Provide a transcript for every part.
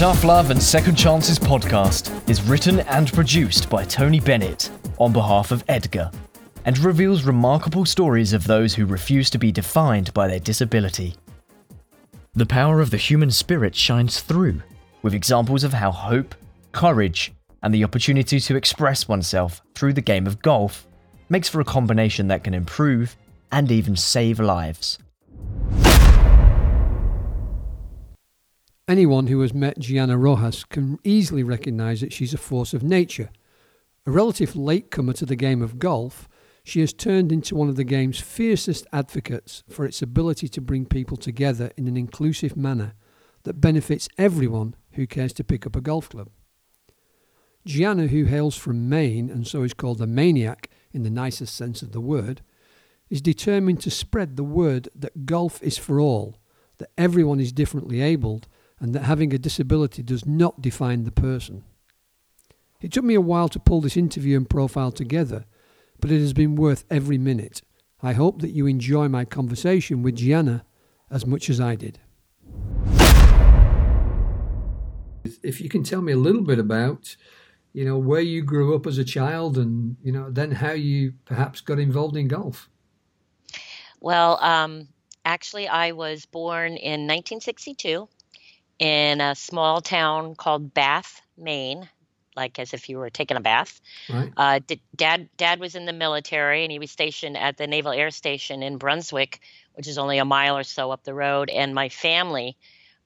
Tough Love and Second Chances podcast is written and produced by Tony Bennett on behalf of EDGA and reveals remarkable stories of those who refuse to be defined by their disability. The power of the human spirit shines through, with examples of how hope, courage, and the opportunity to express oneself through the game of golf makes for a combination that can improve and even save lives. Anyone who has met Gianna Rojas can easily recognise that she's a force of nature. A relative latecomer to the game of golf, she has turned into one of the game's fiercest advocates for its ability to bring people together in an inclusive manner that benefits everyone who cares to pick up a golf club. Gianna, who hails from Maine and so is called a maniac in the nicest sense of the word, is determined to spread the word that golf is for all, that everyone is differently abled, and that having a disability does not define the person. It took me a while to pull this interview and profile together, but it has been worth every minute. I hope that you enjoy my conversation with Gianna as much as I did. If you can tell me a little bit about, you know, where you grew up as a child and, you know, then how you perhaps got involved in golf. Well, um, actually, I was born in 1962 in a small town called Bath, Maine, like as if you were taking a bath. Right. Uh, dad, dad was in the military, and he was stationed at the Naval Air Station in Brunswick, which is only a mile or so up the road. And my family,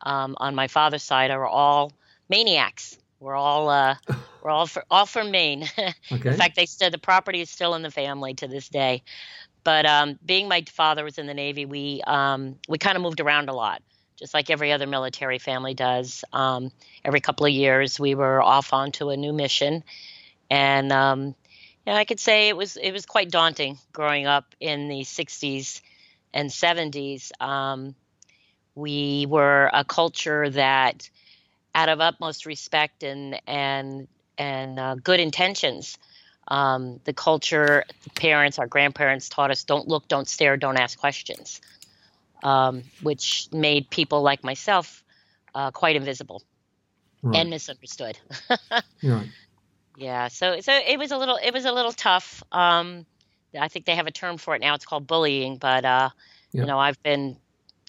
um, on my father's side, are all maniacs. We're all uh, we're all for, all from Maine. Okay. in fact, they said the property is still in the family to this day. But um, being my father was in the Navy, we um, we kind of moved around a lot just like every other military family does. Um, every couple of years, we were off onto a new mission, and um, you know, I could say it was it was quite daunting growing up in the '60s and '70s. Um, we were a culture that, out of utmost respect and and and uh, good intentions, um, the culture, the parents, our grandparents taught us: don't look, don't stare, don't ask questions um, which made people like myself uh, quite invisible right. and misunderstood. right. Yeah. So so it was a little it was a little tough. Um, I think they have a term for it now. It's called bullying. But uh, yeah. you know, I've been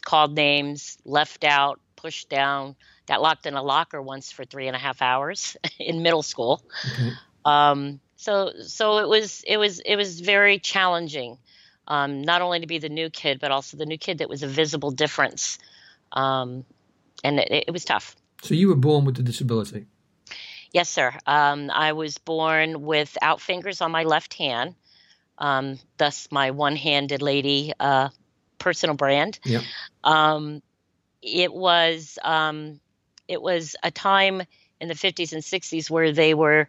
called names, left out, pushed down, got locked in a locker once for three and a half hours in middle school. Okay. Um, so so it was it was it was very challenging um, not only to be the new kid, but also the new kid that was a visible difference. Um, and it, it, was tough. So you were born with a disability? Yes, sir. Um, I was born without fingers on my left hand, um, thus my one-handed lady uh, personal brand. Yeah. Um, it was um, it was a time in the 50s and 60s where they were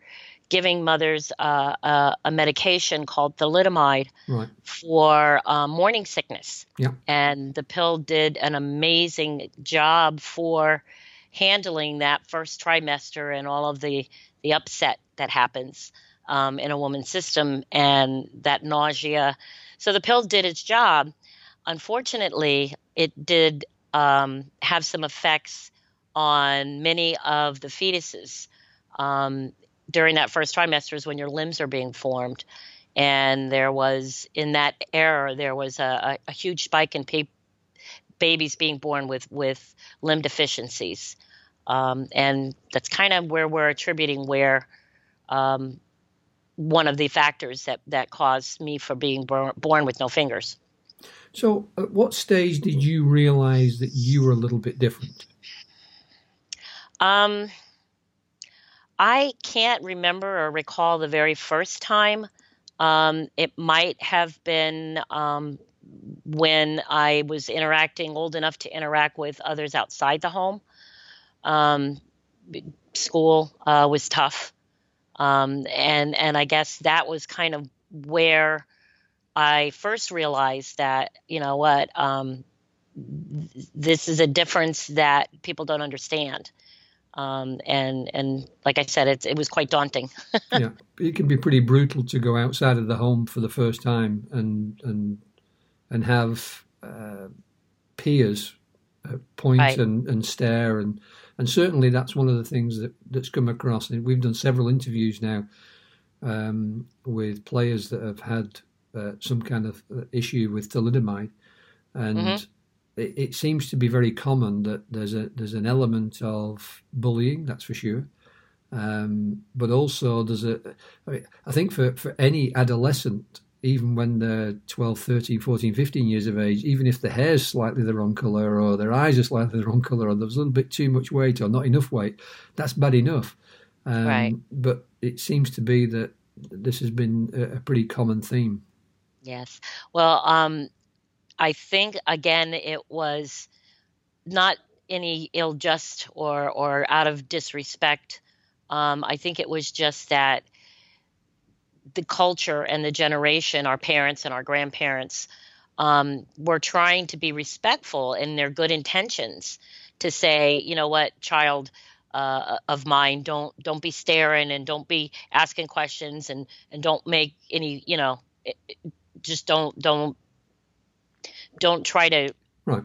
giving mothers uh, uh, a medication called thalidomide right. for uh, morning sickness. Yeah. And the pill did an amazing job for handling that first trimester and all of the, the upset that happens um, in a woman's system and that nausea. So the pill did its job. Unfortunately, it did um, have some effects on many of the fetuses. Um, during that first trimester is when your limbs are being formed. And there was, in that era, there was a, a, huge spike in pa- babies being born with, with limb deficiencies. Um, and that's kind of where we're attributing where um, one of the factors that, that caused me for being born, born with no fingers. So, at what stage did you realize that you were a little bit different? Um, I can't remember or recall the very first time. Um, it might have been um, when I was interacting, old enough to interact with others outside the home. Um, school uh, was tough, um, and and I guess that was kind of where I first realized that you know what um, this is a difference that people don't understand. Um, and and like I said, it it was quite daunting. yeah, it can be pretty brutal to go outside of the home for the first time and and and have uh, peers point right. and, and stare and and certainly that's one of the things that, that's come across. And we've done several interviews now um, with players that have had uh, some kind of uh, issue with thalidomide, and mm-hmm. It, it, seems to be very common that there's a there's an element of bullying, that's for sure. Um, but also there's a, I, mean, I think for, for any adolescent, even when they're 12, 13, 14, 15 years of age, even if the hair's slightly the wrong colour or their eyes are slightly the wrong colour or there's a little bit too much weight or not enough weight, that's bad enough. Um, right. But it seems to be that this has been a, a pretty common theme. Yes. Well, um, I think, again, it was not any ill just or, or out of disrespect. Um, I think it was just that the culture and the generation, our parents and our grandparents, um, were trying to be respectful in their good intentions to say, you know what, child uh, of mine, don't don't be staring and don't be asking questions and and don't make any, you know, just don't don't don't try to right.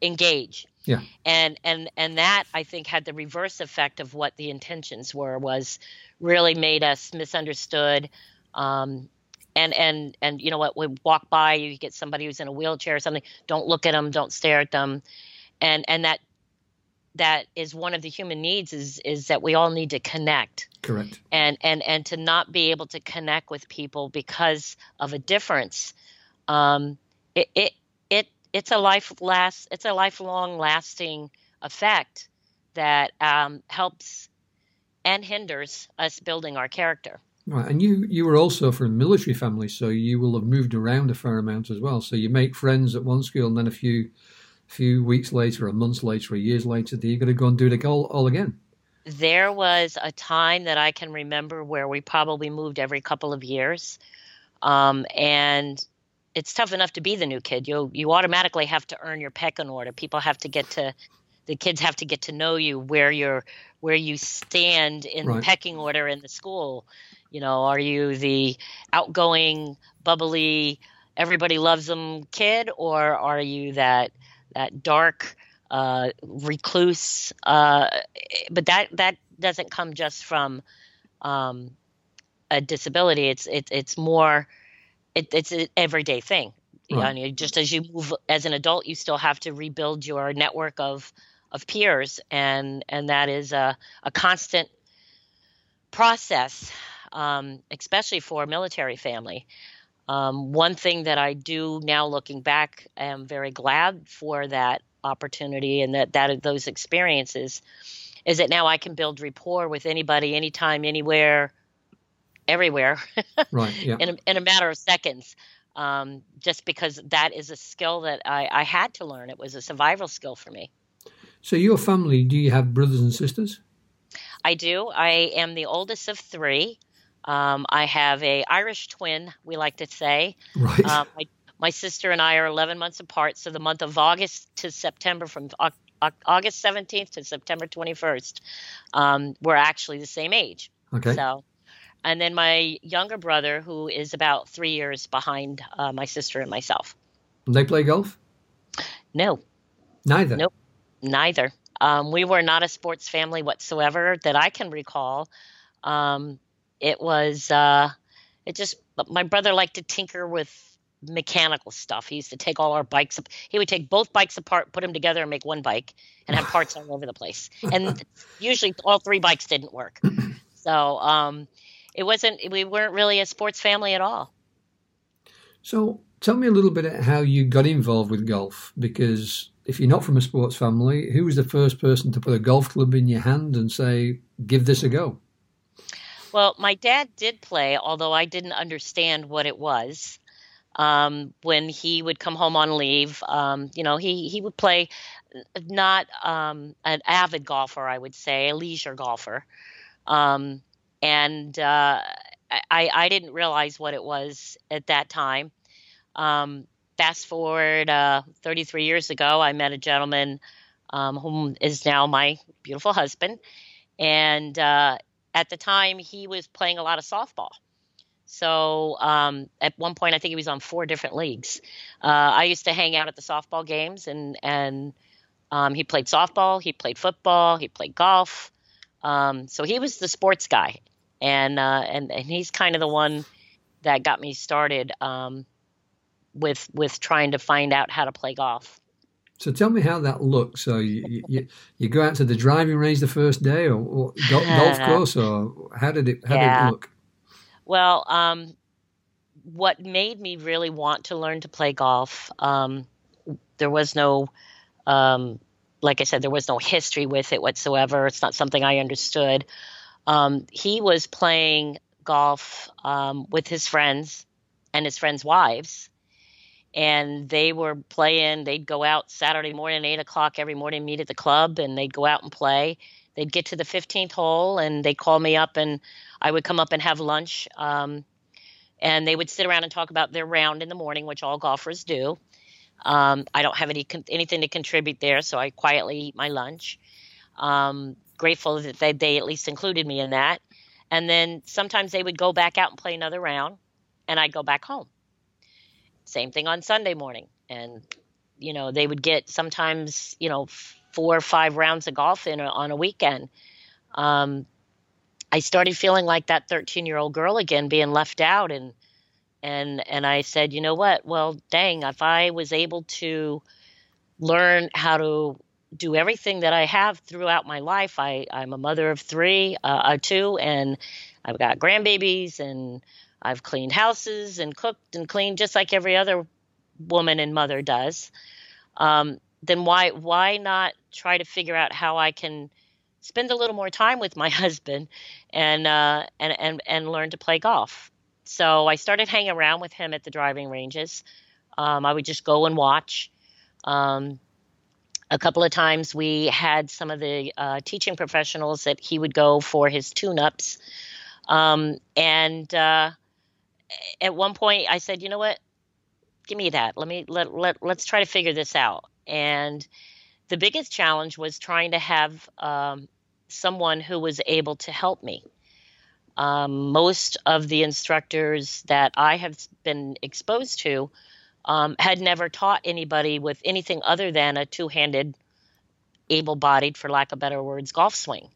engage. Yeah. And and and that I think had the reverse effect of what the intentions were was really made us misunderstood um, and and and you know what? We walk by, you get somebody who's in a wheelchair or something. Don't look at them. Don't stare at them. And and that that is one of the human needs is is that we all need to connect. Correct. And and and to not be able to connect with people because of a difference. Um, it it it's a life last it's a lifelong lasting effect that um, helps and hinders us building our character. Right, and you you were also from a military family, so you will have moved around a fair amount as well. So you make friends at one school, and then a few few weeks later, or months later, or years later, you're going to go and do it all, all again. There was a time that I can remember where we probably moved every couple of years, um, and it's tough enough to be the new kid. You you automatically have to earn your pecking order. People have to get to the kids have to get to know you where you're where you stand in right. the pecking order in the school you know, are you the outgoing, bubbly, everybody loves them kid, or are you that that dark, uh, recluse? Uh, but that that doesn't come just from um, a disability. It's it, it's more it, it's an everyday thing. Right. You know, just as you move as an adult, you still have to rebuild your network of of peers, and and that is a, a constant process um, especially for a military family. Um, one thing that I do now, looking back, I am very glad for that opportunity and that that those experiences, is that now I can build rapport with anybody, anytime, anywhere, everywhere, right? Yeah. in a, in a matter of seconds. Um, just because that is a skill that I, I had to learn. It was a survival skill for me. So, your family, do you have brothers and sisters? I do. I am the oldest of three. Um, I have a Irish twin, we like to say. Right. Um, my, my, sister and I are 11 months apart, so the month of August to September, from August 17th to September 21st, um, we're actually the same age. Okay. So, and then my younger brother, who is about three years behind uh, my sister and myself. They play golf? No. Neither. Nope. Neither. Um, we were not a sports family whatsoever that I can recall. Um, it was uh, it just my brother liked to tinker with mechanical stuff. He used to take all our bikes. He would take both bikes apart, put them together, and make one bike, and have parts all over the place. And usually, all three bikes didn't work. So um, it wasn't. We weren't really a sports family at all. So tell me a little bit how you got involved with golf, because if you're not from a sports family, who was the first person to put a golf club in your hand and say, "Give this a go"? Well, my dad did play, although I didn't understand what it was. Um, when he would come home on leave, um, you know, he he would play, not um, an avid golfer, I would say, a leisure golfer, um, and uh, I I didn't realize what it was at that time. Um, fast forward uh, 33 years ago, I met a gentleman um, whom is now my beautiful husband, and uh, at the time he was playing a lot of softball. So um, at one point, I think he was on four different leagues. Uh, I used to hang out at the softball games and and Um, he played softball, he played football, he played golf. Um, so he was the sports guy, and uh, and and he's kind of the one that got me started um, with with trying to find out how to play golf. So tell me how that looks. So you, you, you go out to the driving range the first day, or, or golf course, or how did it how yeah. did it look? Well, um, what made me really want to learn to play golf, um, there was no, um, like I said, there was no history with it whatsoever. It's not something I understood. Um, he was playing golf um, with his friends and his friends' wives and they were playing. They'd go out Saturday morning, eight o'clock every morning, meet at the club, and they'd go out and play. They'd get to the 15th hole, and they'd call me up, and I would come up and have lunch. Um, and they would sit around and talk about their round in the morning, which all golfers do. Um, I don't have any anything to contribute there, so I quietly eat my lunch. Um, grateful that they, they at least included me in that. And then sometimes they would go back out and play another round, and I'd go back home. Same thing on Sunday morning. And, you know, they would get sometimes, you know, four or five rounds of golf in a, on a weekend. Um, I started feeling like that 13 year old girl again, being left out. And, and, and I said, you know what? Well, dang, if I was able to learn how to do everything that I have throughout my life, I, I'm a mother of three, uh, uh two, and I've got grandbabies and, I've cleaned houses and cooked and cleaned just like every other woman and mother does. Um, then why why not try to figure out how I can spend a little more time with my husband and uh, and and and learn to play golf? So I started hanging around with him at the driving ranges. Um, I would just go and watch. Um, a couple of times we had some of the uh, teaching professionals that he would go for his tune-ups, um, and uh, at one point I said, you know what? Give me that. Let me let let let's try to figure this out. And the biggest challenge was trying to have um, someone who was able to help me. Um, most of the instructors that I have been exposed to um, had never taught anybody with anything other than a two-handed, able-bodied, for lack of better words, golf swing.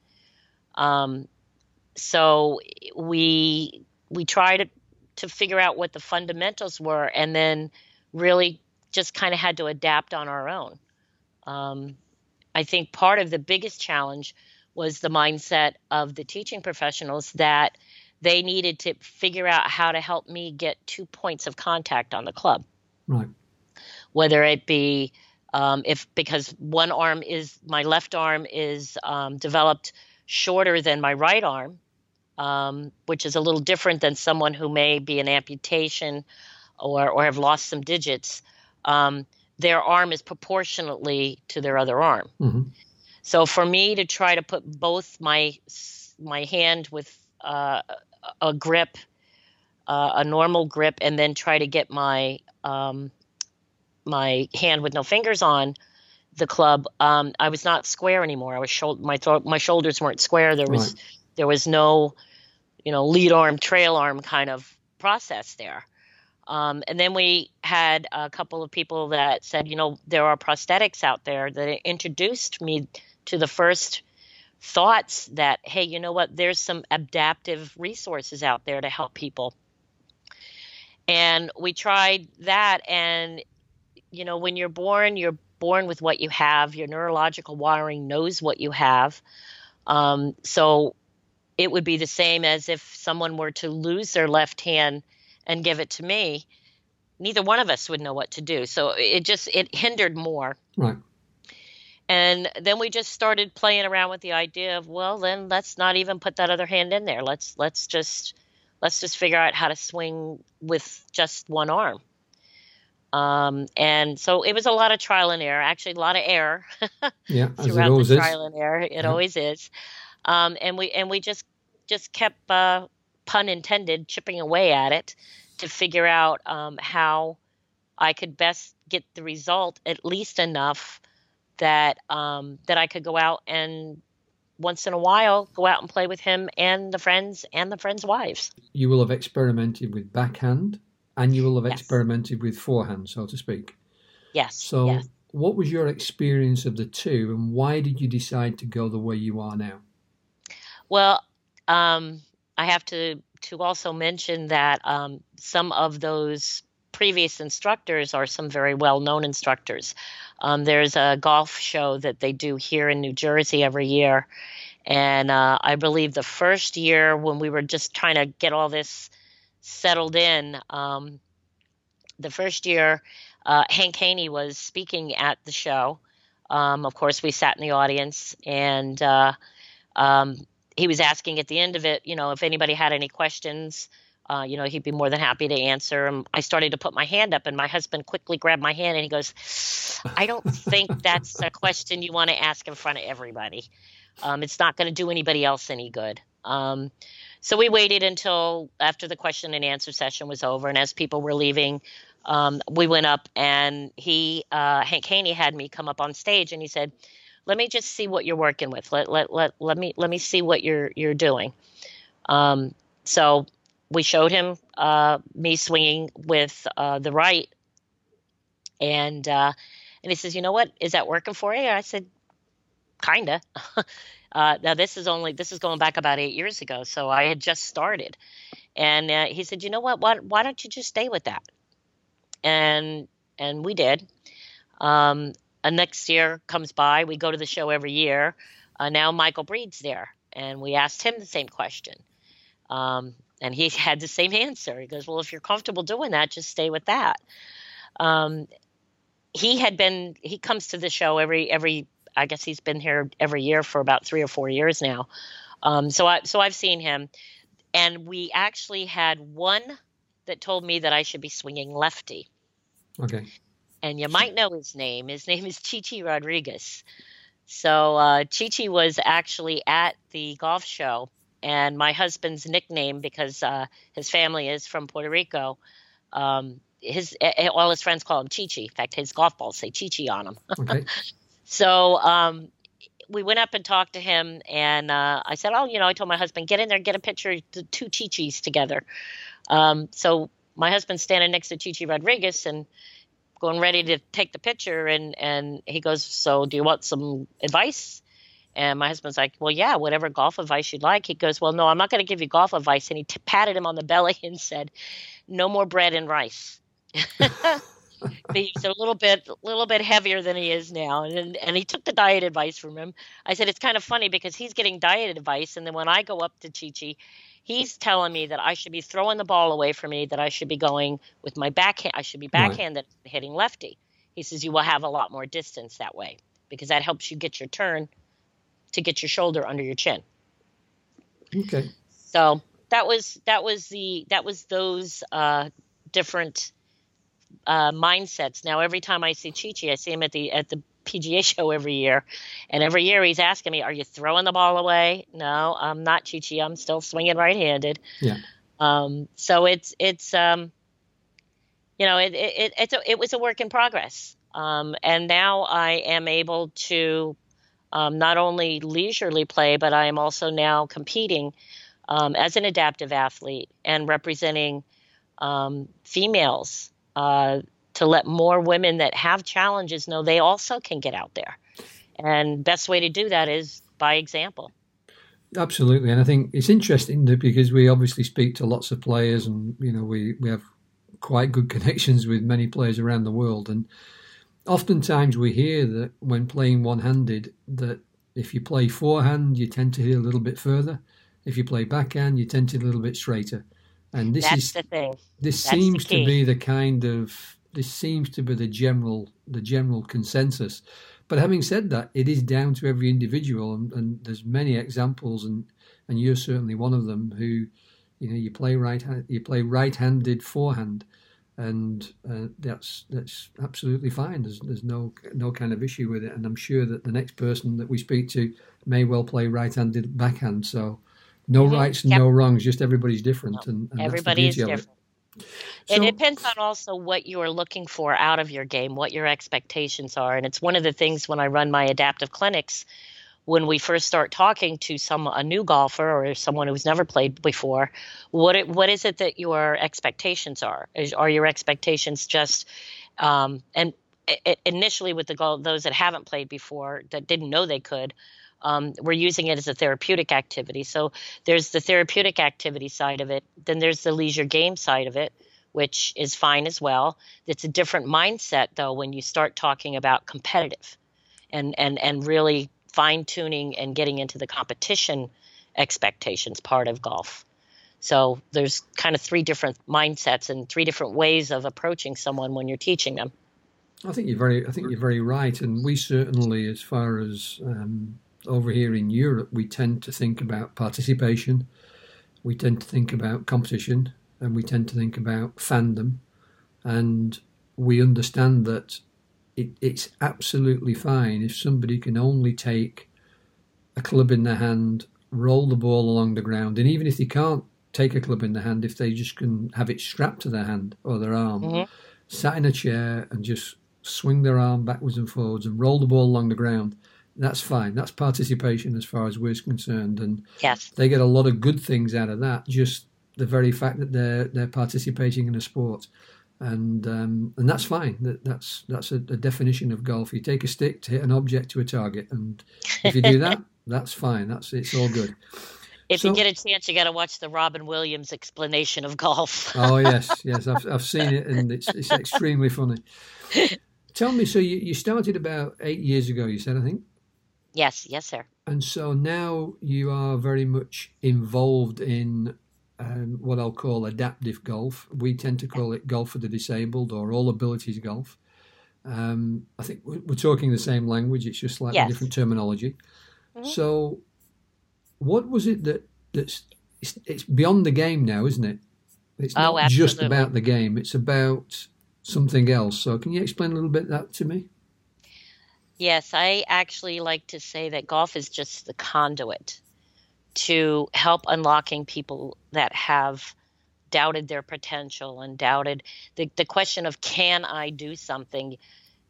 Um, so we we tried to to figure out what the fundamentals were and then really just kind of had to adapt on our own. Um, I think part of the biggest challenge was the mindset of the teaching professionals that they needed to figure out how to help me get two points of contact on the club. Right. Whether it be um, if because one arm is my left arm is um, developed shorter than my right arm, um, which is a little different than someone who may be an amputation or, or have lost some digits. Um, their arm is proportionately to their other arm. Mm-hmm. So for me to try to put both my my hand with uh, a grip, uh, a normal grip, and then try to get my um, my hand with no fingers on the club, um, I was not square anymore. I was my my shoulders weren't square. There was right. there was no you know, lead arm, trail arm kind of process there. Um, and then we had a couple of people that said, you know, there are prosthetics out there that introduced me to the first thoughts that, hey, you know what, there's some adaptive resources out there to help people. And we tried that. And, you know, when you're born, you're born with what you have, your neurological wiring knows what you have. Um, so it would be the same as if someone were to lose their left hand and give it to me. Neither one of us would know what to do. So it just it hindered more. Right. And then we just started playing around with the idea of well then let's not even put that other hand in there. Let's let's just let's just figure out how to swing with just one arm. Um, and so it was a lot of trial and error actually a lot of error. Yeah throughout the trial and error it yeah. always is. Um, and we and we just just kept uh, pun intended chipping away at it to figure out um, how I could best get the result at least enough that um, that I could go out and once in a while go out and play with him and the friends and the friends' wives. You will have experimented with backhand and you will have yes. experimented with forehand, so to speak. Yes. So yes. what was your experience of the two, and why did you decide to go the way you are now? Well, um, I have to to also mention that um, some of those previous instructors are some very well known instructors. Um, there's a golf show that they do here in New Jersey every year. And uh, I believe the first year when we were just trying to get all this settled in, um, the first year, uh, Hank Haney was speaking at the show. Um, of course, we sat in the audience and uh, um, he was asking at the end of it, you know, if anybody had any questions uh, you know, he'd be more than happy to answer. And I started to put my hand up, and my husband quickly grabbed my hand and he goes, I don't think that's a question you want to ask in front of everybody. Um, it's not going to do anybody else any good. Um, so we waited until after the question and answer session was over. And as people were leaving, um, we went up and he, uh, Hank Haney, had me come up on stage and he said, let me just see what you're working with. Let, let, let, let me, let me see what you're, you're doing. Um, so we showed him uh, me swinging with uh, the right, and uh, and he says, "You know what? Is that working for you?" I said, "Kinda." Uh, now this is only this is going back about eight years ago, so I had just started, and uh, he said, "You know what? Why why don't you just stay with that?" And and we did. Um, next year comes by, we go to the show every year. Uh, now Michael Breed's there, and we asked him the same question. Um, and he had the same answer. He goes, Well, if you're comfortable doing that, just stay with that. Um, he had been, he comes to the show every, every, I guess he's been here every year for about three or four years now. Um, so I, so I've seen him. And we actually had one that told me that I should be swinging lefty. Okay. And you might know his name. His name is Chichi Rodriguez. So uh, Chichi was actually at the golf show and my husband's nickname because uh, his family is from Puerto Rico. Um, his all his friends call him Chichi. In fact, his golf balls say Chichi on them. Okay. so um, we went up and talked to him, and uh, I said, "Oh, you know," I told my husband, "Get in there, get a picture of the two Chichis together." Um, so my husband's standing next to Chichi Rodriguez and going ready to take the picture, and and he goes, "So, do you want some advice?" And my husband's like, Well, yeah, whatever golf advice you'd like. He goes, Well, no, I'm not going to give you golf advice. And he t- patted him on the belly and said, No more bread and rice. he's a little bit, a little bit heavier than he is now, and and he took the diet advice from him. I said it's kind of funny because he's getting diet advice, and then when I go up to Chichi, he's telling me that I should be throwing the ball away from me, that I should be going with my backhand, I should be backhanded right. hitting lefty. He says you will have a lot more distance that way because that helps you get your turn to get your shoulder under your chin. Okay. So that was that was the that was those uh, different uh, mindsets. Now every time I see Chichi, I see him at the at the PGA show every year, and every year he's asking me, "Are you throwing the ball away?" No, I'm not Chichi. I'm still swinging right-handed. Yeah. Um, so it's it's um, you know it it it's a, it was a work in progress. Um, and now I am able to um, not only leisurely play, but I am also now competing um, as an adaptive athlete and representing um, females uh, to let more women that have challenges know they also can get out there. And best way to do that is by example. Absolutely, and I think it's interesting because we obviously speak to lots of players, and you know we we have quite good connections with many players around the world, and oftentimes we hear that when playing one-handed that if you play forehand you tend to hit a little bit further. If you play backhand you tend to hit a little bit straighter. And this That's is the thing. this That's seems to be the kind of this seems to be the general the general consensus. But having said that it is down to every individual and, and there's many examples and and you're certainly one of them who you know you play right you play right-handed forehand and uh, that's that's absolutely fine. There's there's no no kind of issue with it, and I'm sure that the next person that we speak to may well play right-handed backhand. So no mm-hmm. rights and yep. no wrongs, just everybody's different, and, and everybody is different. It. So, it depends on also what you are looking for out of your game, what your expectations are, and it's one of the things when I run my adaptive clinics when we first start talking to some a new golfer or someone who's never played before, what it, what is it that your expectations are? Is, are your expectations just um, and initially with the goal, those that haven't played before that didn't know they could, um, we're using it as a therapeutic activity. So there's the therapeutic activity side of it. Then there's the leisure game side of it, which is fine as well. It's a different mindset though when you start talking about competitive, and and and really fine tuning and getting into the competition expectations part of golf. So there's kind of three different mindsets and three different ways of approaching someone when you're teaching them. I think you're very, I think you're very right, and we certainly, as far as um, over here in Europe, we tend to think about participation, we tend to think about competition, and we tend to think about fandom, and we understand that it, it's absolutely fine if somebody can only take a club in their hand, roll the ball along the ground, and even if they can't take a club in their hand, if they just can have it strapped to their hand or their arm, mm-hmm. sat in a chair and just swing their arm backwards and forwards and roll the ball along the ground, that's fine. That's participation as far as we're concerned, and yes. they get a lot of good things out of that. Just the very fact that they're they're participating in a sport, and um, and that's fine. That, that's that's a, a, definition of golf. You take a stick to hit an object to a target, and if you do that, that's fine. That's it's all good. If so, you get a chance, you got to watch the Robin Williams explanation of golf. oh yes, yes, I've I've seen it, and it's it's extremely funny. Tell me, so you, you started about eight years ago, you said, I think? Yes, yes, sir. And so now you are very much involved in um, what I'll call adaptive golf. We tend to call it golf for the disabled or all abilities golf. Um, I think we're talking the same language, it's just slightly yes. different terminology. Mm-hmm. So, what was it that that's it's, it's, beyond the game now, isn't it? It's oh, not oh, just about the game; it's about something else. So, can you explain a little bit that to me? Yes, I actually like to say that golf is just the conduit to help unlocking people that have doubted their potential and doubted the, the question of can I do something?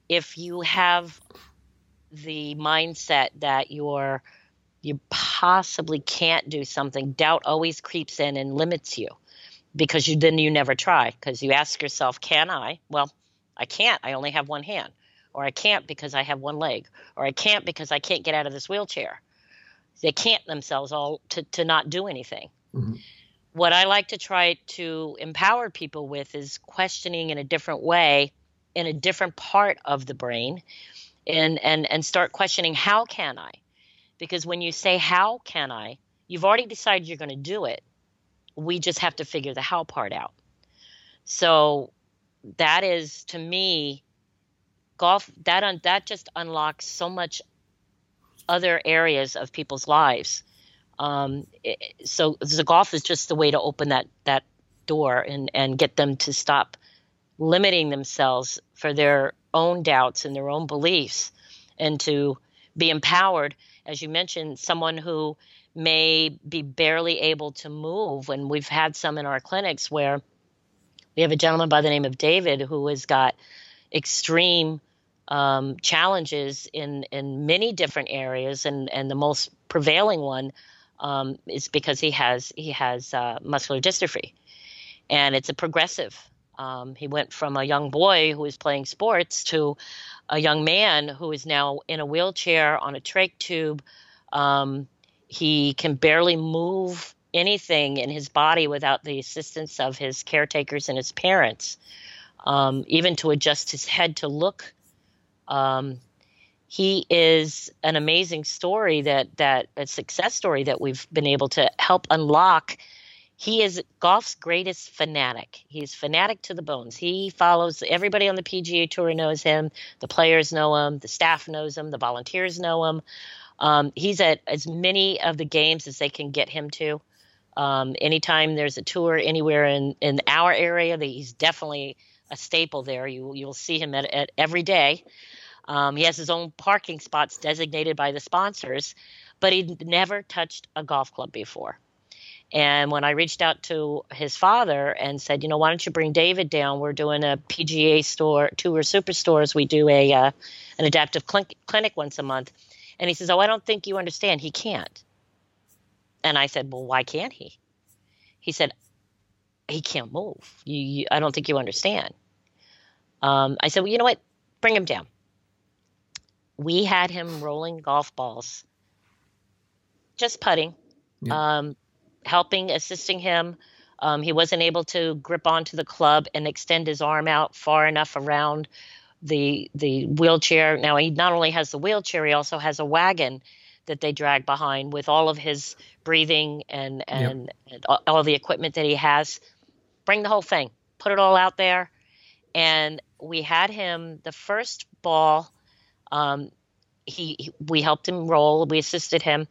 If you have the mindset that you're you possibly can't do something, doubt always creeps in and limits you because you then you never try because you ask yourself, can I? Well, I can't. I only have one hand. Or I can't because I have one leg. Or I can't because I can't get out of this wheelchair. They can't themselves all to, to not do anything. Mm-hmm. What I like to try to empower people with is questioning in a different way, in a different part of the brain, and and and start questioning how can I? Because when you say how can I, you've already decided you're going to do it we just have to figure the how part out. So that is to me golf that un, that just unlocks so much other areas of people's lives. Um, so the golf is just the way to open that that door and and get them to stop limiting themselves for their own doubts and their own beliefs and to be empowered as you mentioned someone who may be barely able to move. And we've had some in our clinics where we have a gentleman by the name of David who has got extreme um, challenges in in many different areas, and and the most prevailing one um, is because he has he has uh, muscular dystrophy, and it's a progressive. Um, he went from a young boy who was playing sports to a young man who is now in a wheelchair on a trach tube, um, he can barely move anything in his body without the assistance of his caretakers and his parents, um, even to adjust his head to look. Um, he is an amazing story that that a success story that we've been able to help unlock. He is golf's greatest fanatic. He's fanatic to the bones. He follows everybody on the PGA Tour knows him. The players know him. The staff knows him. The volunteers know him. Um, he's at as many of the games as they can get him to. Um, anytime there's a tour anywhere in, in our area, he's definitely a staple there. You you'll see him at, at every day. Um, he has his own parking spots designated by the sponsors, but he'd never touched a golf club before. And when I reached out to his father and said, you know, why don't you bring David down? We're doing a PGA store tour superstores. We do a uh, an adaptive cl- clinic once a month. And he says, Oh, I don't think you understand. He can't. And I said, Well, why can't he? He said, He can't move. You, you I don't think you understand. Um, I said, Well, you know what? bring him down. We had him rolling golf balls, just putting, Yeah. um, helping, assisting him. Um, he wasn't able to grip onto the club and extend his arm out far enough around the the wheelchair. Now he not only has the wheelchair, he also has a wagon that they drag behind with all of his breathing and and, and all- all the equipment that he has. Bring the whole thing, put it all out there, and we had him the first ball. Um, he, he we helped him roll. We assisted him.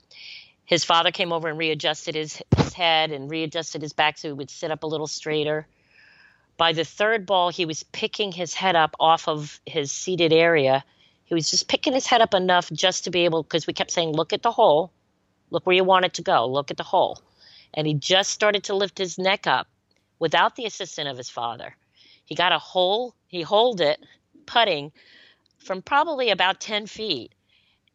His father came over and readjusted his, his head and readjusted his back so he would sit up a little straighter. By the third ball, he was picking his head up off of his seated area. He was just picking his head up enough just to be able, because we kept saying, look at the hole, look where you want it to go, look at the hole. And he just started to lift his neck up without the assistance of his father. He got a hole, he holed it, putting from probably about 10 feet.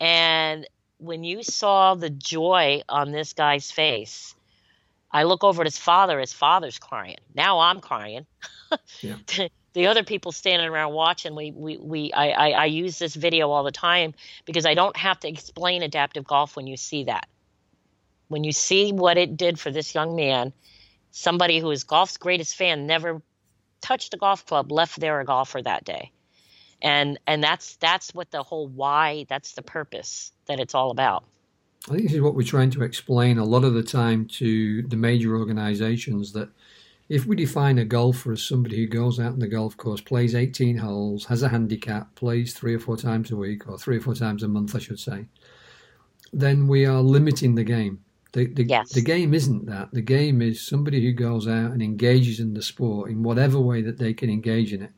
And when you saw the joy on this guy's face, I look over at his father. His father's crying. Now I'm crying. Yeah. the other people standing around watching, we, we, we I, I, I use this video all the time because I don't have to explain adaptive golf when you see that. When you see what it did for this young man, somebody who is golf's greatest fan, never touched a golf club, left there a golfer that day and and that's that's what the whole why that's the purpose that it's all about I think this is what we're trying to explain a lot of the time to the major organisations that if we define a golfer as somebody who goes out on the golf course, plays 18 holes, has a handicap, plays three or four times a week, or three or four times a month, I should say, then we are limiting the game. The, the, Yes. the game isn't that. The game is somebody who goes out and engages in the sport in whatever way that they can engage in it.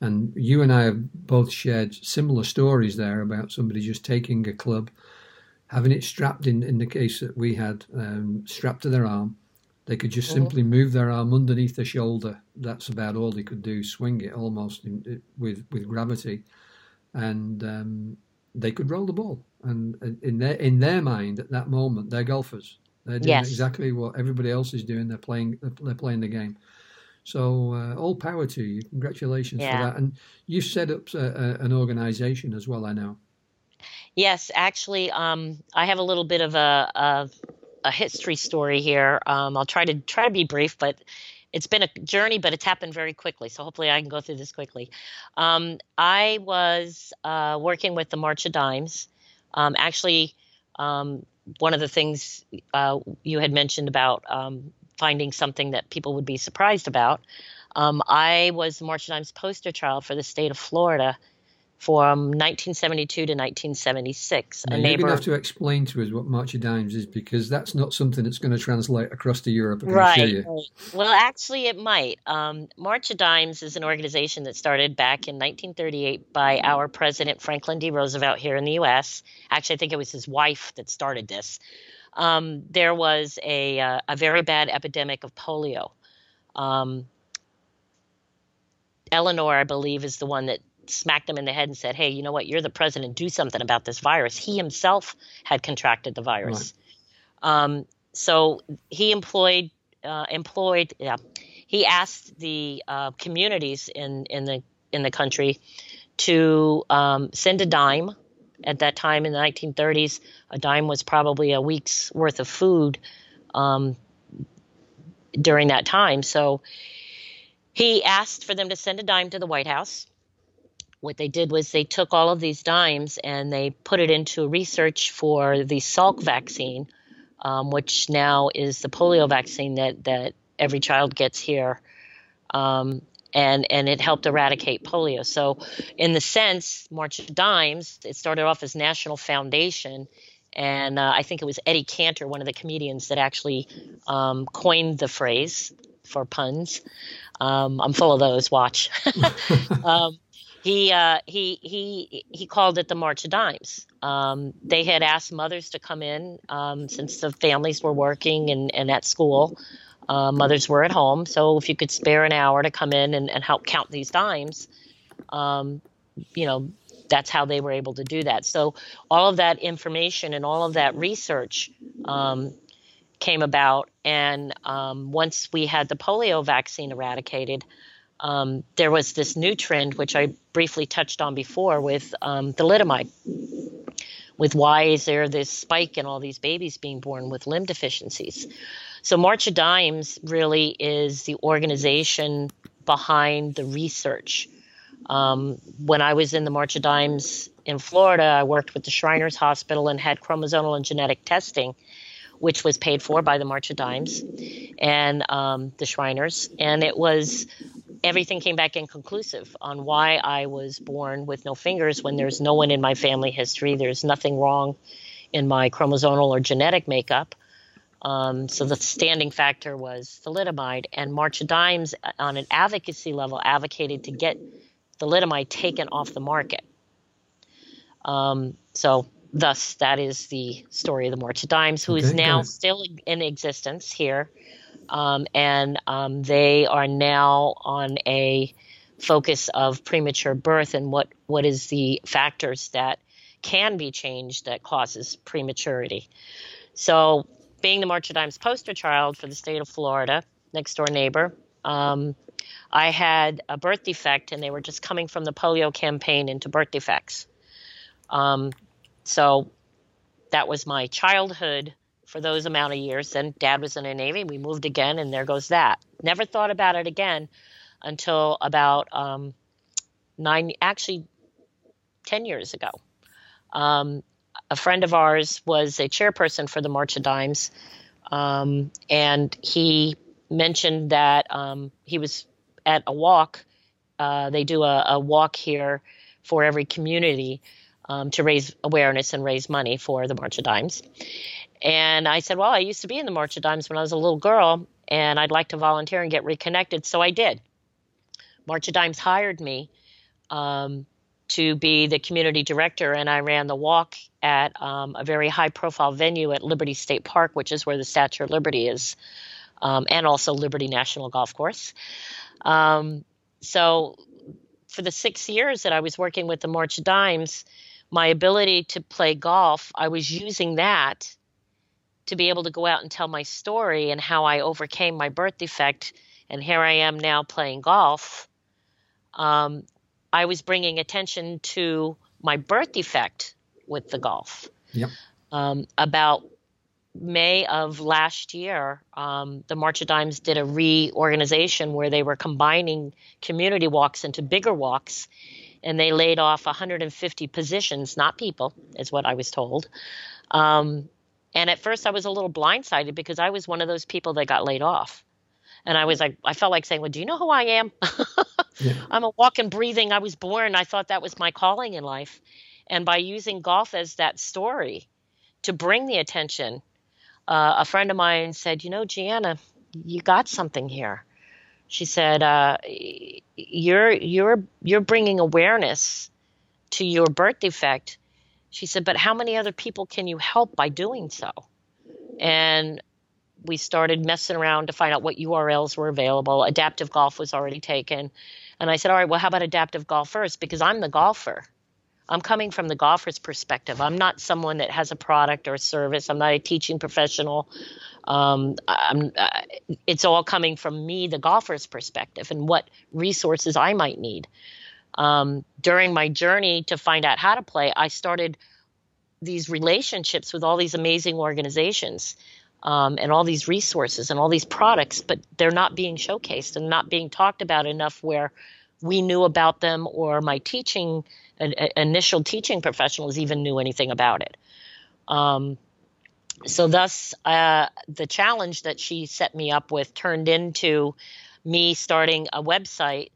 And you and I have both shared similar stories there about somebody just taking a club, having it strapped in, in the case that we had, um, strapped to their arm. They could just Mhm. simply move their arm underneath their shoulder. That's about all they could do, swing it almost in, with, with gravity. And um, they could roll the ball. And uh, in their, in their mind, at that moment, they're golfers. They're doing Yes. exactly what everybody else is doing. They're playing, they're playing the game. So uh, all power to you. Congratulations Yeah. for that. And you've set up uh, uh, an organisation as well. I know. yes actually um, i have a little bit of a, a, a history story here um, i'll try to try to be brief but it's been a journey but it's happened very quickly so hopefully i can go through this quickly um, i was uh, working with the march of dimes um, actually um, one of the things uh, you had mentioned about um, finding something that people would be surprised about. Um, I was the March of Dimes poster child for the state of Florida from 1972 to 1976. Now, a you're going to have to explain to us what March of Dimes is because that's not something that's going to translate across to Europe. Right? Well, actually, it might. Um, March of Dimes is an organization that started back in 1938 by our president Franklin D. Roosevelt here in the U.S. Actually, I think it was his wife that started this. Um, there was a uh, a very bad epidemic of polio. Um, Eleanor, I believe, is the one that smacked him in the head and said, "Hey, you know what? You're the president. Do something about this virus." He himself had contracted the virus. Um, so he employed uh, employed yeah, he asked the uh, communities in in the in the country to um, send a dime. At that time in the 1930s, a dime was probably a week's worth of food um, during that time. So he asked for them to send a dime to the White House. What they did was they took all of these dimes and they put it into research for the Salk vaccine, um, which now is the polio vaccine that, that every child gets here. Um, and, and it helped eradicate polio. So, in the sense, March of Dimes, it started off as National Foundation. And uh, I think it was Eddie Cantor, one of the comedians, that actually um, coined the phrase for puns. Um, I'm full of those. Watch. um, he uh, he he he called it the March of Dimes. Um, they had asked mothers to come in um, since the families were working and, and at school. Uh, mothers were at home, so if you could spare an hour to come in and, and help count these dimes, um, you know, that's how they were able to do that. So all of that information and all of that research um, came about, and um, once we had the polio vaccine eradicated, um, there was this new trend, which I briefly touched on before, with um, thalidomide. With why is there this spike in all these babies being born with limb deficiencies? So, March of Dimes really is the organization behind the research. Um, when I was in the March of Dimes in Florida, I worked with the Shriners Hospital and had chromosomal and genetic testing which was paid for by the March of Dimes and um, the Shriners. And it was everything came back inconclusive on why I was born with no fingers when there's no one in my family history. There's nothing wrong in my chromosomal or genetic makeup. Um, so the standing factor was thalidomide, and March of Dimes uh, on an advocacy level advocated to get thalidomide taken off the market. Um, so thus, that is the story of the March of Dimes, who okay, is now still in existence here um, and um, they are now on a focus of premature birth and what what is the factors that can be changed that causes prematurity. So, being the March of Dimes poster child for the state of Florida, next door neighbor, um, I had a birth defect, and they were just coming from the polio campaign into birth defects. Um, so that was my childhood for those amount of years. Then dad was in the Navy. We moved again, and there goes that. Never thought about it again until about um, nine, actually, 10 years ago. Um, a friend of ours was a chairperson for the March of Dimes, um, and he mentioned that um, he was at a walk. Uh, they do a, a, walk here for every community um, to raise awareness and raise money for the March of Dimes. And I said, Well, I used to be in the March of Dimes when I was a little girl, and I'd like to volunteer and get reconnected. So I did. March of Dimes hired me um, to be the community director, and I ran the walk at um, a very high profile venue at Liberty State Park, which is where the Statue of Liberty is, um, and also Liberty National Golf Course. Um, so for the six years that I was working with the March of Dimes, my ability to play golf, I was using that to be able to go out and tell my story and how I overcame my birth defect, and here I am now playing golf. Um, I was bringing attention to my birth defect with the golf. Yep. Um, about May of last year, um, the March of Dimes did a reorganization where they were combining community walks into bigger walks, and they laid off 150 positions, not people, is what I was told. Um, and at first, I was a little blindsided because I was one of those people that got laid off. And I was like, I felt like saying, Well, do you know who I am? yeah. I'm a walking, breathing. I was born. I thought that was my calling in life. And by using golf as that story to bring the attention, uh, a friend of mine said, You know, Gianna, you got something here. She said, uh, "You're you're you're bringing awareness to your birth defect she said, But how many other people can you help by doing so? And we started messing around to find out what URLs were available. Adaptive golf was already taken. And I said, All right, well, how about adaptive golf first? Because I'm the golfer. I'm coming from the golfer's perspective. I'm not someone that has a product or a service. I'm not a teaching professional. Um, uh, it's all coming from me, the golfer's perspective, and what resources I might need um, during my journey to find out how to play, I started these relationships with all these amazing organizations um, and all these resources and all these products, but they're not being showcased and not being talked about enough where we knew about them or my teaching initial teaching professionals even knew anything about it. Um, so thus, uh, the challenge that she set me up with turned into me starting a website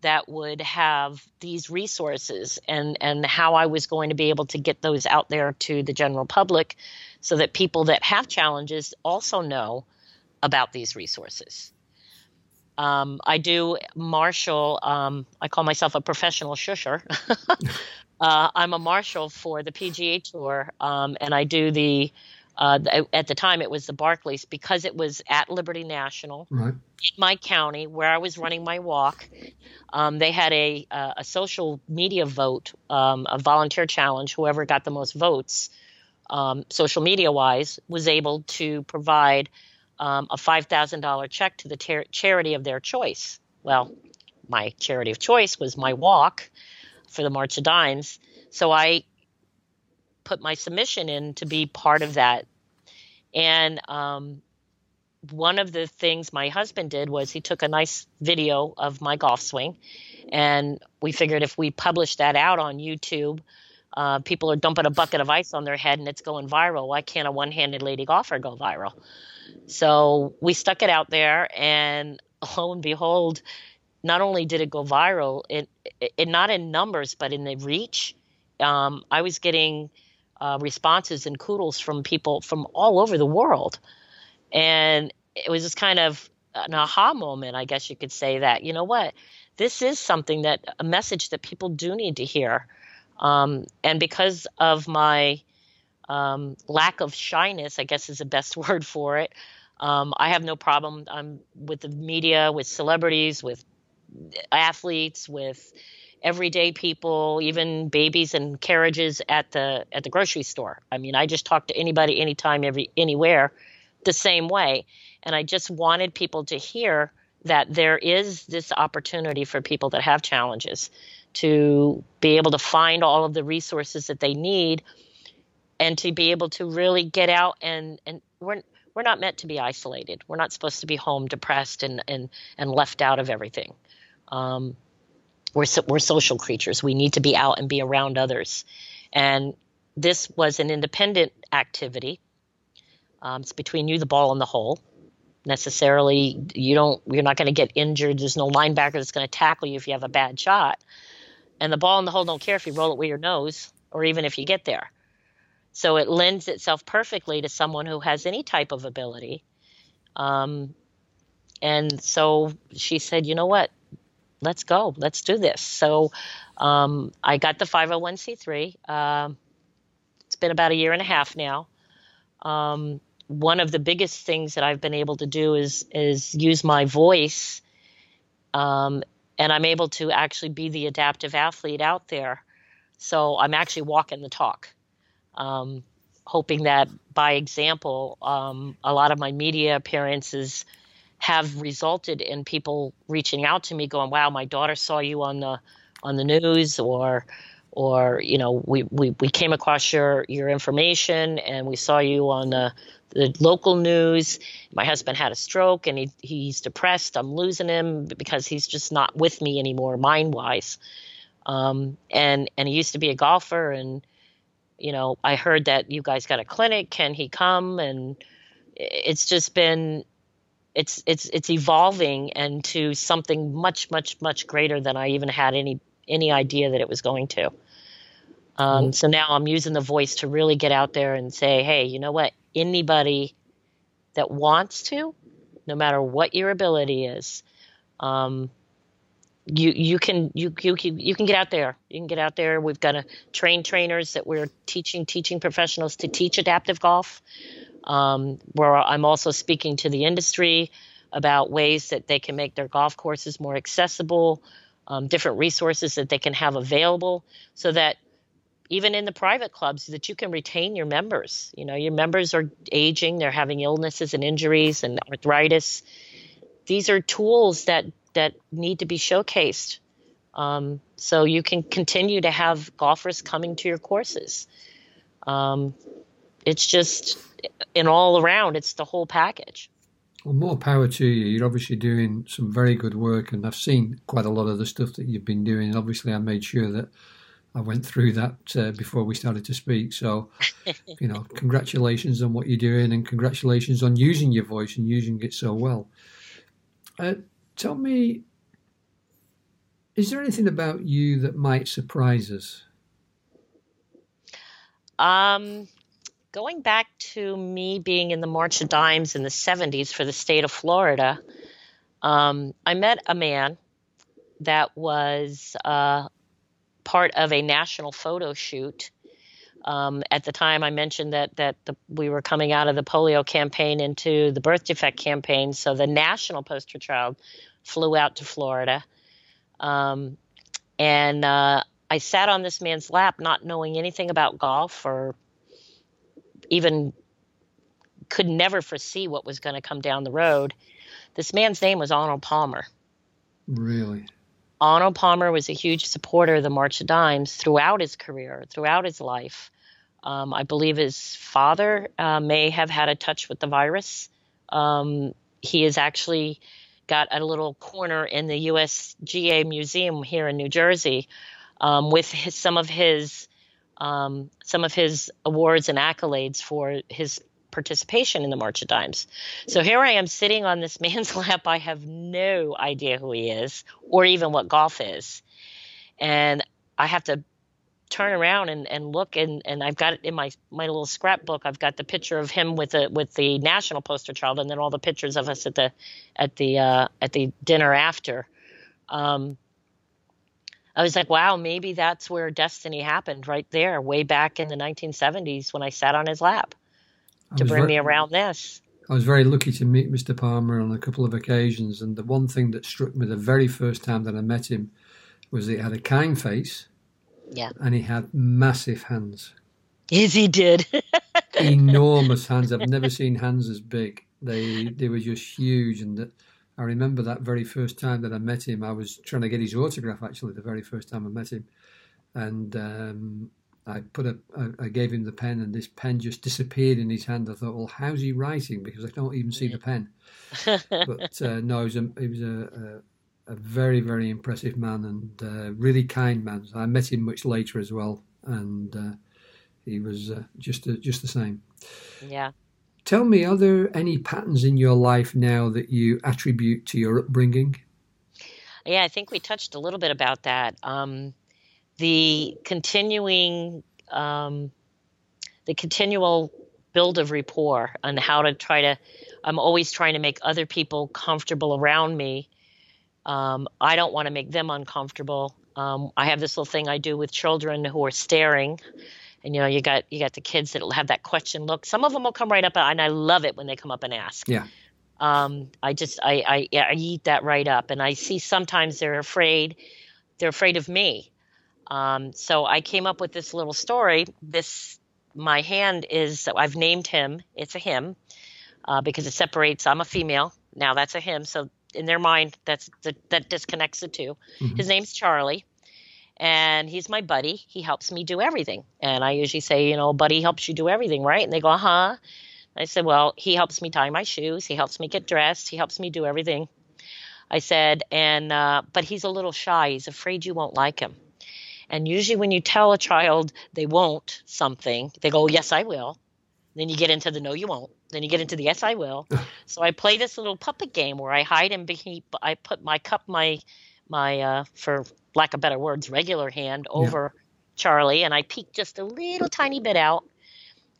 that would have these resources and and how I was going to be able to get those out there to the general public so that people that have challenges also know about these resources. Um, I do marshal. Um, I call myself a professional shusher. uh, I'm a marshal for the PGA Tour, um, and I do the uh, at the time, it was the Barclays because it was at Liberty National right. in my county where I was running my walk. Um, they had a a social media vote, um, a volunteer challenge. Whoever got the most votes, um, social media wise, was able to provide um, a five thousand dollar check to the ter- charity of their choice. Well, my charity of choice was my walk for the March of Dimes. So I put my submission in to be part of that. And um, one of the things my husband did was he took a nice video of my golf swing. And we figured if we published that out on YouTube, uh, people are dumping a bucket of ice on their head and it's going viral. Why can't a one handed lady golfer go viral? So we stuck it out there, and lo and behold, not only did it go viral, it, it not in numbers, but in the reach. Um, I was getting uh, responses and kudos from people from all over the world. And it was just kind of an aha moment, I guess you could say that, you know what, this is something that a message that people do need to hear. Um, and because of my um, lack of shyness, I guess is the best word for it, um, I have no problem um, with the media, with celebrities, with athletes, with everyday people, even babies and carriages at the at the grocery store. I mean, I just talk to anybody, anytime, every anywhere, the same way. And I just wanted people to hear that there is this opportunity for people that have challenges to be able to find all of the resources that they need and to be able to really get out and and we're we're not meant to be isolated. We're not supposed to be home depressed and and and left out of everything. Um, we're so, we're social creatures. We need to be out and be around others, and this was an independent activity. Um, it's between you, the ball, and the hole. Necessarily, you don't. You're not going to get injured. There's no linebacker that's going to tackle you if you have a bad shot. And the ball and the hole don't care if you roll it with your nose or even if you get there. So it lends itself perfectly to someone who has any type of ability. Um, and so she said, you know what? let's go, let's do this. So um, I got the 501c3. Uh, um, it's been about a year and a half now. Um, one of the biggest things that I've been able to do is is use my voice, um, and I'm able to actually be the adaptive athlete out there. So I'm actually walking the talk, um, hoping that by example, um, a lot of my media appearances have resulted in people reaching out to me going wow my daughter saw you on the on the news or or you know we, we, we came across your your information and we saw you on the, the local news. My husband had a stroke and he, he's depressed. I'm losing him because he's just not with me anymore mind wise um, and and he used to be a golfer and you know i heard that you guys got a clinic can he come and it's just been it's it's it's evolving into something much much much greater than I even had any any idea that it was going to. Um, so now I'm using the voice to really get out there and say, hey, you know what? Anybody that wants to, no matter what your ability is, um, you you can you you you can get out there. You can get out there. We've got to train trainers that we're teaching teaching professionals to teach adaptive golf um, where I'm also speaking to the industry about ways that they can make their golf courses more accessible, um, different resources that they can have available, so that even in the private clubs that you can retain your members. You know, your members are aging, they're having illnesses and injuries and arthritis. These are tools that that need to be showcased. Um, so you can continue to have golfers coming to your courses. Um, it's just in all around, it's the whole package. Well, more power to you. You're obviously doing some very good work, and I've seen quite a lot of the stuff that you've been doing. And obviously, I made sure that I went through that uh, before we started to speak. So, you know, congratulations on what you're doing, and congratulations on using your voice and using it so well. Uh, tell me, is there anything about you that might surprise us? Um, going back to me being in the March of Dimes in the 70s for the state of Florida, um, I met a man that was uh, part of a national photo shoot. Um, at the time, I mentioned that that the, we were coming out of the polio campaign into the birth defect campaign, so the national poster child flew out to Florida, um, and uh, I sat on this man's lap, not knowing anything about golf or even could never foresee what was going to come down the road. This man's name was Arnold Palmer. Really? Arnold Palmer was a huge supporter of the March of Dimes throughout his career, throughout his life. Um, I believe his father uh, may have had a touch with the virus. Um, he has actually got a little corner in the USGA Museum here in New Jersey um, with his, some of his um, some of his awards and accolades for his participation in the March of Dimes. So here I am sitting on this man's lap. I have no idea who he is or even what golf is. And I have to turn around and, and look and, and I've got it in my, my little scrapbook. I've got the picture of him with the with the national poster child and then all the pictures of us at the at the uh, at the dinner after. Um, I was like, wow, maybe that's where destiny happened right there, way back in the 1970s when I sat on his lap to bring very, me around this. I was very lucky to meet Mr. Palmer on a couple of occasions, and the one thing that struck me the very first time that I met him was that he had a kind face, yeah, and he had massive hands. Yes, he did. Enormous hands. I've never seen hands as big. They they were just huge, and that I remember that very first time that I met him. I was trying to get his autograph actually the very first time I met him, and um, I put a I, I gave him the pen, and this pen just disappeared in his hand. I thought, well, how's he writing? Because I don't even see the pen. but uh, no, he was a he was a, a, a very very impressive man and uh, really kind man. I met him much later as well, and uh, he was uh, just just the same. Yeah. Tell me, are there any patterns in your life now that you attribute to your upbringing? Yeah, I think we touched a little bit about that. Um, the continuing, um, the continual build of rapport and how to try to, I'm always trying to make other people comfortable around me. Um, I don't want to make them uncomfortable. Um, I have this little thing I do with children who are staring. And you know you got you got the kids that'll have that question look. Some of them will come right up and i love it when they come up and ask. Yeah. Um, i just I, I i eat that right up. And i see sometimes they're afraid they're afraid of me. Um, so i came up with this little story. This my hand is i've named him. It's a him uh, because it separates i'm a female. Now that's a him. So in their mind that's the, that disconnects the 2 mm-hmm. his name's charlie and he's my buddy. He helps me do everything. And I usually say, you know, buddy helps you do everything, right? And they go, huh? I said, well, he helps me tie my shoes. He helps me get dressed. He helps me do everything. I said, and, uh, but he's a little shy. He's afraid you won't like him. And usually when you tell a child they won't something, they go, yes, I will. Then you get into the no, you won't. Then you get into the yes, I will. so I play this little puppet game where I hide him. Beneath, I put my cup, my, my, uh, for lack of better words, regular hand over yeah. Charlie, and I peek just a little tiny bit out,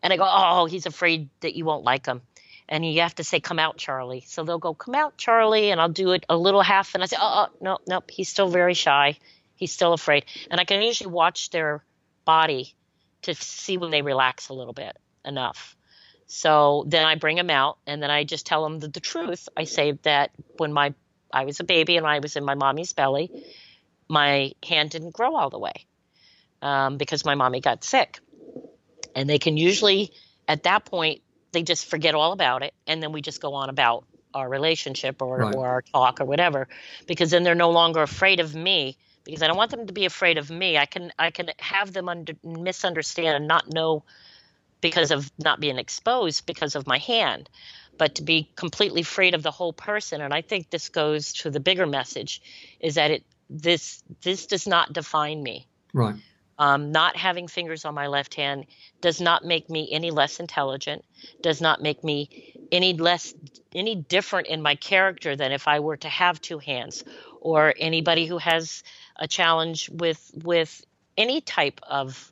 and I go, "Oh, he's afraid that you won't like him." And you have to say, "Come out, Charlie." So they'll go, "Come out, Charlie," and I'll do it a little half, and I say, "Oh, oh no, nope, he's still very shy. He's still afraid." And I can usually watch their body to see when they relax a little bit enough. So then I bring them out, and then I just tell them the, the truth. I say that when my I was a baby and I was in my mommy's belly, my hand didn't grow all the way um, because my mommy got sick. And they can usually, at that point, they just forget all about it. And then we just go on about our relationship or, right. or our talk or whatever, because then they're no longer afraid of me because I don't want them to be afraid of me. I can I can have them under, misunderstand and not know because of not being exposed because of my hand, but to be completely afraid of the whole person. And I think this goes to the bigger message is that it this this does not define me. Right. Um, not having fingers on my left hand does not make me any less intelligent. Does not make me any less any different in my character than if I were to have two hands. Or anybody who has a challenge with with any type of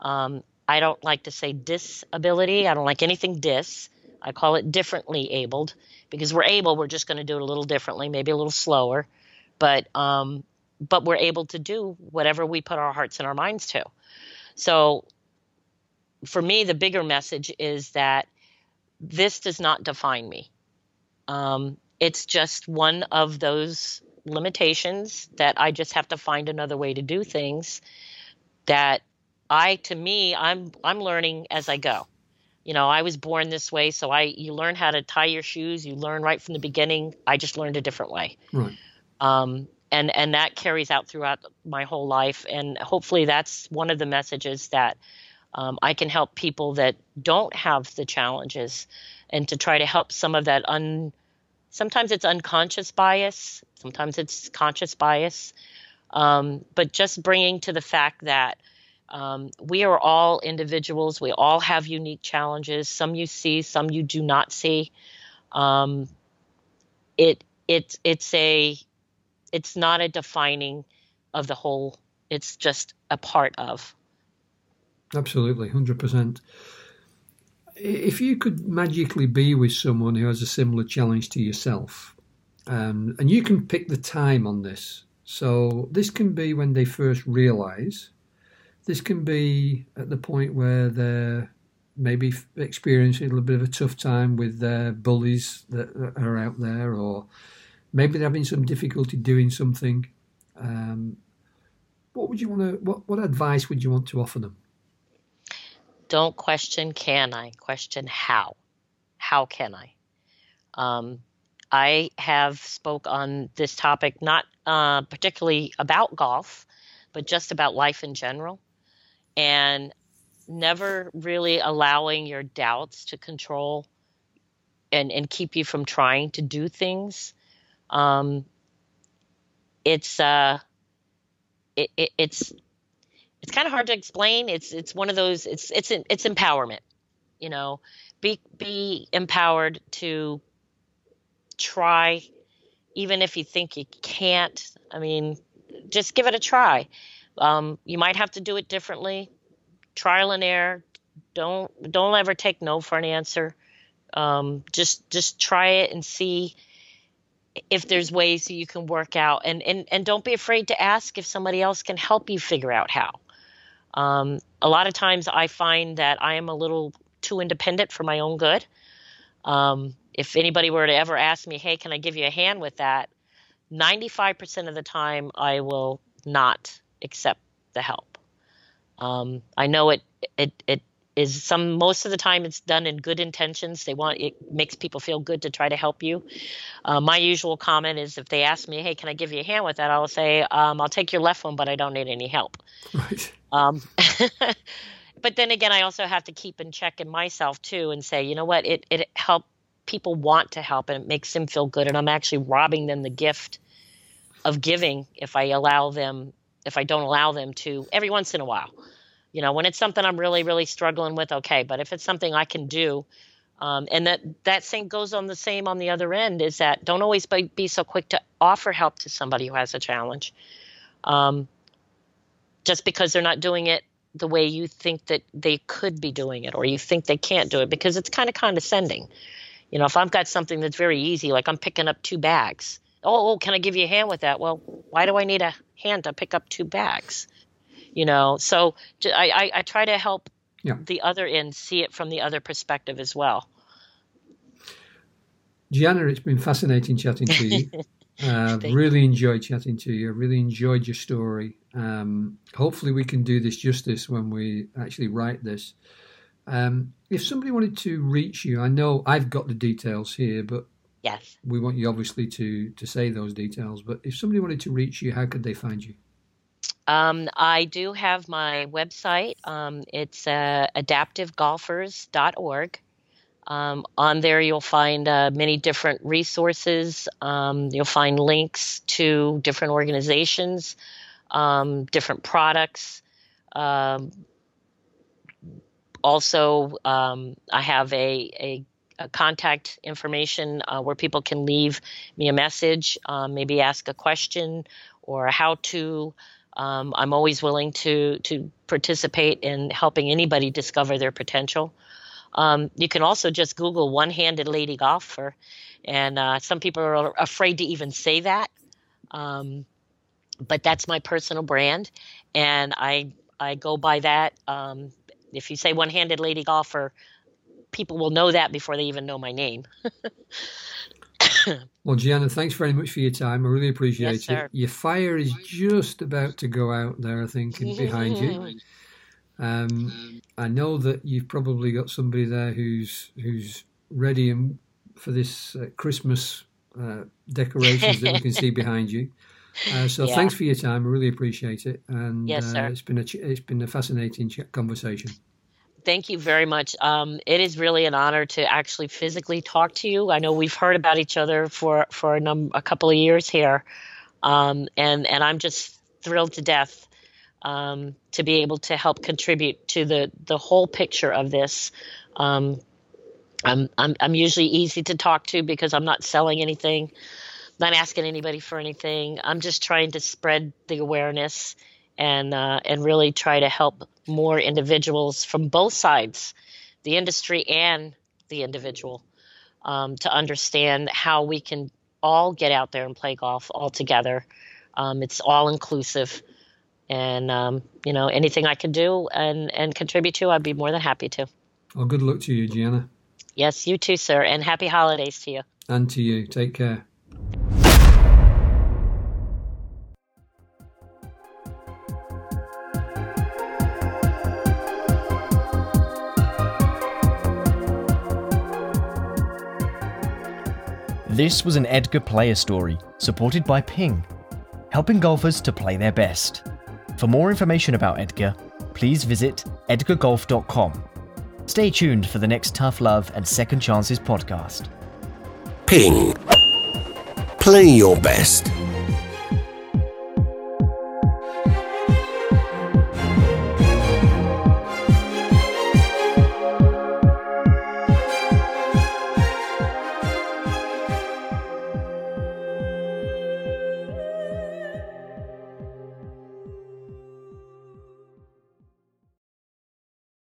um, I don't like to say disability. I don't like anything dis. I call it differently abled because we're able. We're just going to do it a little differently, maybe a little slower, but um, but we're able to do whatever we put our hearts and our minds to. So for me, the bigger message is that this does not define me. Um, it's just one of those limitations that I just have to find another way to do things that I to me I'm I'm learning as I go. You know, I was born this way, so I you learn how to tie your shoes, you learn right from the beginning. I just learned a different way. Right. Um, and and that carries out throughout my whole life. And hopefully, that's one of the messages that um, I can help people that don't have the challenges, and to try to help some of that un. Sometimes it's unconscious bias. Sometimes it's conscious bias. Um, but just bringing to the fact that um, we are all individuals. We all have unique challenges. Some you see, some you do not see. Um, it it it's a it's not a defining of the whole. It's just a part of. Absolutely, hundred percent. If you could magically be with someone who has a similar challenge to yourself, um, and you can pick the time on this, so this can be when they first realise. This can be at the point where they're maybe experiencing a little bit of a tough time with their bullies that are out there, or maybe they're having some difficulty doing something. Um, what would you want to? What what advice would you want to offer them? Don't question can I? Question how. How can I? Um, I have spoke on this topic not uh, particularly about golf, but just about life in general, and never really allowing your doubts to control and and keep you from trying to do things. Um, it's uh, it, it, it's it's kind of hard to explain. It's it's one of those. It's it's it's empowerment. You know, be be empowered to try, even if you think you can't. I mean, just give it a try. Um, you might have to do it differently. Trial and error. Don't don't ever take no for an answer. Um, just just try it and see if there's ways that you can work out and, and and don't be afraid to ask if somebody else can help you figure out how um, a lot of times i find that i am a little too independent for my own good um, if anybody were to ever ask me hey can i give you a hand with that 95% of the time i will not accept the help. Um, i know it it it is some most of the time it's done in good intentions. They want it makes people feel good to try to help you. Uh, my usual comment is if they ask me hey can i give you a hand with that? I'll say um, i'll take your left one but i don't need any help. Right. Um, but then again i also have to keep in check in myself too and say you know what? It, it help people want to help and it makes them feel good and i'm actually robbing them the gift of giving if i allow them if i don't allow them to every once in a while. You know when it's something i'm really really struggling with okay but if it's something i can do um, and that that same goes on the same on the other end is that don't always be, be so quick to offer help to somebody who has a challenge um, just because they're not doing it the way you think that they could be doing it or you think they can't do it because it's kind of condescending. You know if i've got something that's very easy like i'm picking up two bags oh, oh can i give you a hand with that? Well why do i need a hand to pick up two bags? You know so I, I, I try to help yeah. the other end see it from the other perspective as well. Gianna it's been fascinating chatting to you. Uh, really enjoyed chatting to you. I really enjoyed your story. Um, hopefully we can do this justice when we actually write this. Um, if somebody wanted to reach you i know i've got the details here but yes we want you obviously to to say those details but if somebody wanted to reach you how could they find you um, I do have my website. Um, it's uh, adaptivegolfers.org. Um, on there, you'll find uh, many different resources. Um, you'll find links to different organizations, um, different products. Um, also, I have a, a contact information uh, where people can leave me a message, uh, maybe ask a question or a how to. Um, I'm always willing to to participate in helping anybody discover their potential. Um, you can also just Google one-handed lady golfer, and uh, some people are afraid to even say that. Um, but that's my personal brand, and I I go by that. Um, if you say one-handed lady golfer, people will know that before they even know my name. well, Gianna, thanks very much for your time. I really appreciate yes, it. Sir. Your fire is just about to go out there, I think, behind you. Um, I know that you've probably got somebody there who's who's ready and for this uh, Christmas uh, decorations that we can see behind you. Uh, so Yeah. thanks for your time. I really appreciate it. And Yes, uh, sir. it's been a it's been a fascinating conversation. Thank you very much. Um, it is really an honor to actually physically talk to you. I know we've heard about each other for for a, num- a couple of years here, um, and and I'm just thrilled to death um, to be able to help contribute to the the whole picture of this. Um, I'm, I'm I'm usually easy to talk to because I'm not selling anything, not asking anybody for anything. I'm just trying to spread the awareness and uh, and really try to help more individuals from both sides, the industry and the individual, um, to understand how we can all get out there and play golf all together. Um, it's all inclusive, and um, you know anything I can do and and contribute to, I'd be more than happy to. Well, good luck to you, Gianna, Yes, you too, sir, and happy holidays to you. and to you. Take care. This was an EDGA player story, supported by Ping, helping golfers to play their best. For more information about EDGA, please visit edgagolf.com. Stay tuned for the next Tough Love and Second Chances podcast. Ping. Play your best.